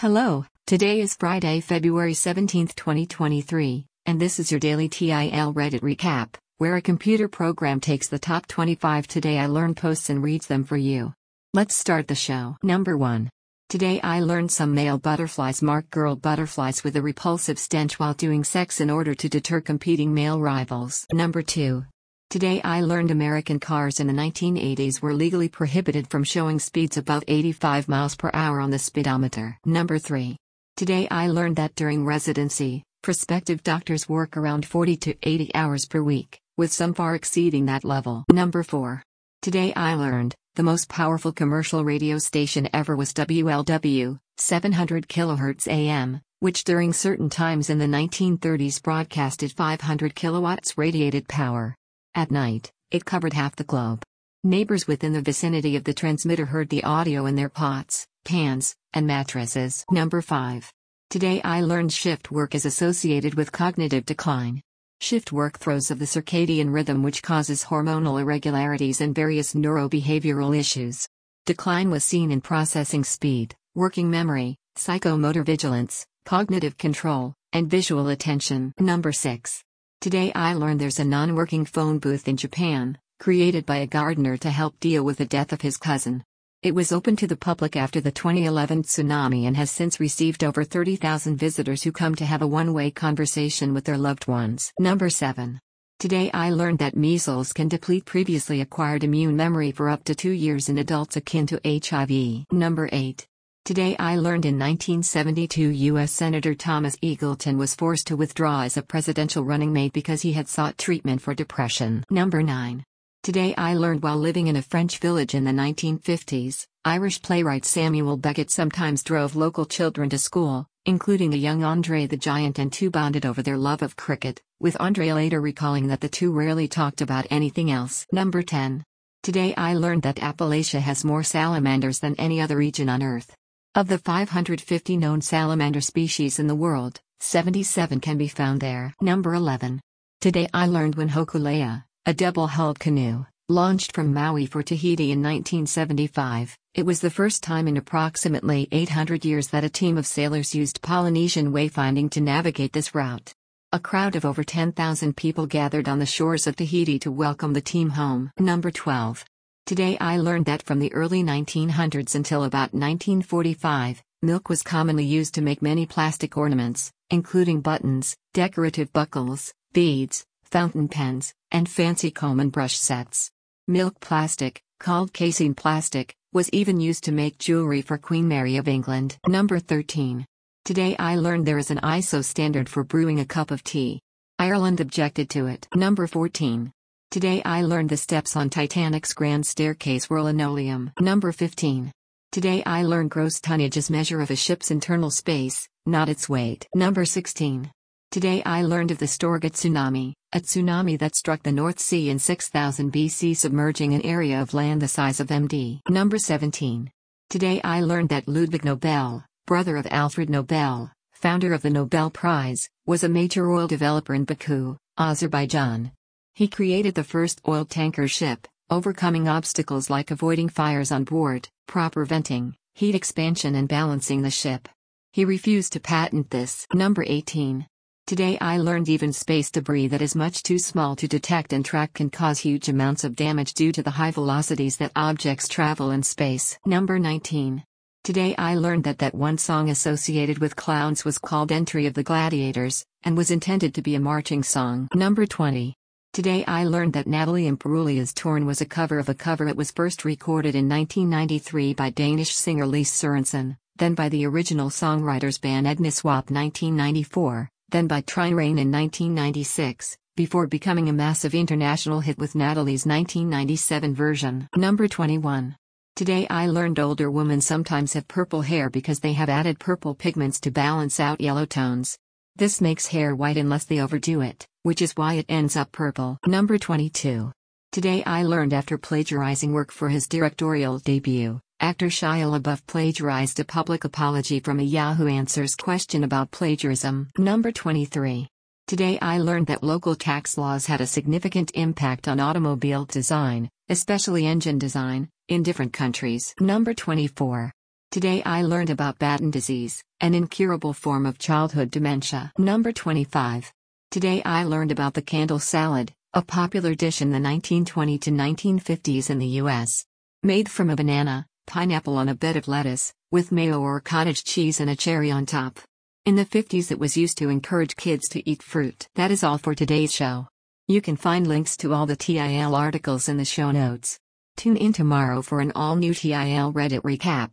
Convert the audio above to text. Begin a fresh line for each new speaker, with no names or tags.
Hello, today is Friday, February 17, 2023, and this is your daily TIL Reddit recap, where a computer program takes the top 25 Today I Learned posts and reads them for you. Let's start the show. Number 1. Today I learned some male butterflies mark girl butterflies with a repulsive stench while doing sex in order to deter competing male rivals. Number 2. Today I learned American cars in the 1980s were legally prohibited from showing speeds above 85 miles per hour on the speedometer. Number 3. Today I learned that during residency, prospective doctors work around 40 to 80 hours per week, with some far exceeding that level. Number 4. Today I learned the most powerful commercial radio station ever was WLW, 700 kHz AM, which during certain times in the 1930s broadcasted 500 kilowatts radiated power. At night, it covered half the globe. Neighbors within the vicinity of the transmitter heard the audio in their pots, pans, and mattresses. Number 5. Today I learned shift work is associated with cognitive decline. Shift work throws of the circadian rhythm which causes hormonal irregularities and various neurobehavioral issues. Decline was seen in processing speed, working memory, psychomotor vigilance, cognitive control, and visual attention. Number 6. Today I learned there's a non working phone booth in Japan, created by a gardener to help deal with the death of his cousin. It was open to the public after the 2011 tsunami and has since received over 30,000 visitors who come to have a one way conversation with their loved ones. Number 7. Today I learned that measles can deplete previously acquired immune memory for up to two years in adults akin to HIV. Number 8. Today I learned in 1972 U.S. Senator Thomas Eagleton was forced to withdraw as a presidential running mate because he had sought treatment for depression. Number 9. Today I learned while living in a French village in the 1950s, Irish playwright Samuel Beckett sometimes drove local children to school, including a young Andre the Giant and two bonded over their love of cricket, with Andre later recalling that the two rarely talked about anything else. Number 10. Today I learned that Appalachia has more salamanders than any other region on Earth. Of the 550 known salamander species in the world, 77 can be found there. Number 11. Today I learned when Hokulea, a double-hulled canoe, launched from Maui for Tahiti in 1975, it was the first time in approximately 800 years that a team of sailors used Polynesian wayfinding to navigate this route. A crowd of over 10,000 people gathered on the shores of Tahiti to welcome the team home. Number 12. Today I learned that from the early 1900s until about 1945, milk was commonly used to make many plastic ornaments, including buttons, decorative buckles, beads, fountain pens, and fancy comb and brush sets. Milk plastic, called casein plastic, was even used to make jewelry for Queen Mary of England. Number 13. Today I learned there is an ISO standard for brewing a cup of tea. Ireland objected to it. Number 14. Today I learned the steps on Titanic's grand staircase were linoleum. Number 15. Today I learned gross tonnage is measure of a ship's internal space, not its weight. Number 16. Today I learned of the Storegga tsunami, a tsunami that struck the North Sea in 6000 BC submerging an area of land the size of MD. Number 17. Today I learned that Ludwig Nobel, brother of Alfred Nobel, founder of the Nobel Prize, was a major oil developer in Baku, Azerbaijan. He created the first oil tanker ship, overcoming obstacles like avoiding fires on board, proper venting, heat expansion, and balancing the ship. He refused to patent this. Number 18. Today I learned even space debris that is much too small to detect and track can cause huge amounts of damage due to the high velocities that objects travel in space. Number 19. Today I learned that that one song associated with clowns was called Entry of the Gladiators, and was intended to be a marching song. Number 20. Today I learned that Natalie Imbruglia's Torn was a cover of a cover it was first recorded in 1993 by Danish singer Lise Sørensen, then by the original songwriters band Ednaswap 1994, then by Trine Rein in 1996, before becoming a massive international hit with Natalie's 1997 version. Number 21. Today I learned older women sometimes have purple hair because they have added purple pigments to balance out yellow tones. This makes hair white unless they overdo it which is why it ends up purple. Number 22. Today I learned after plagiarizing work for his directorial debut, actor Shia LaBeouf plagiarized a public apology from a Yahoo Answers question about plagiarism. Number 23. Today I learned that local tax laws had a significant impact on automobile design, especially engine design, in different countries. Number 24. Today I learned about Batten disease, an incurable form of childhood dementia. Number 25. Today I learned about the candle salad, a popular dish in the 1920 to 1950s in the US. Made from a banana, pineapple on a bed of lettuce, with mayo or cottage cheese and a cherry on top. In the 50s, it was used to encourage kids to eat fruit. That is all for today's show. You can find links to all the TIL articles in the show notes. Tune in tomorrow for an all new TIL Reddit recap.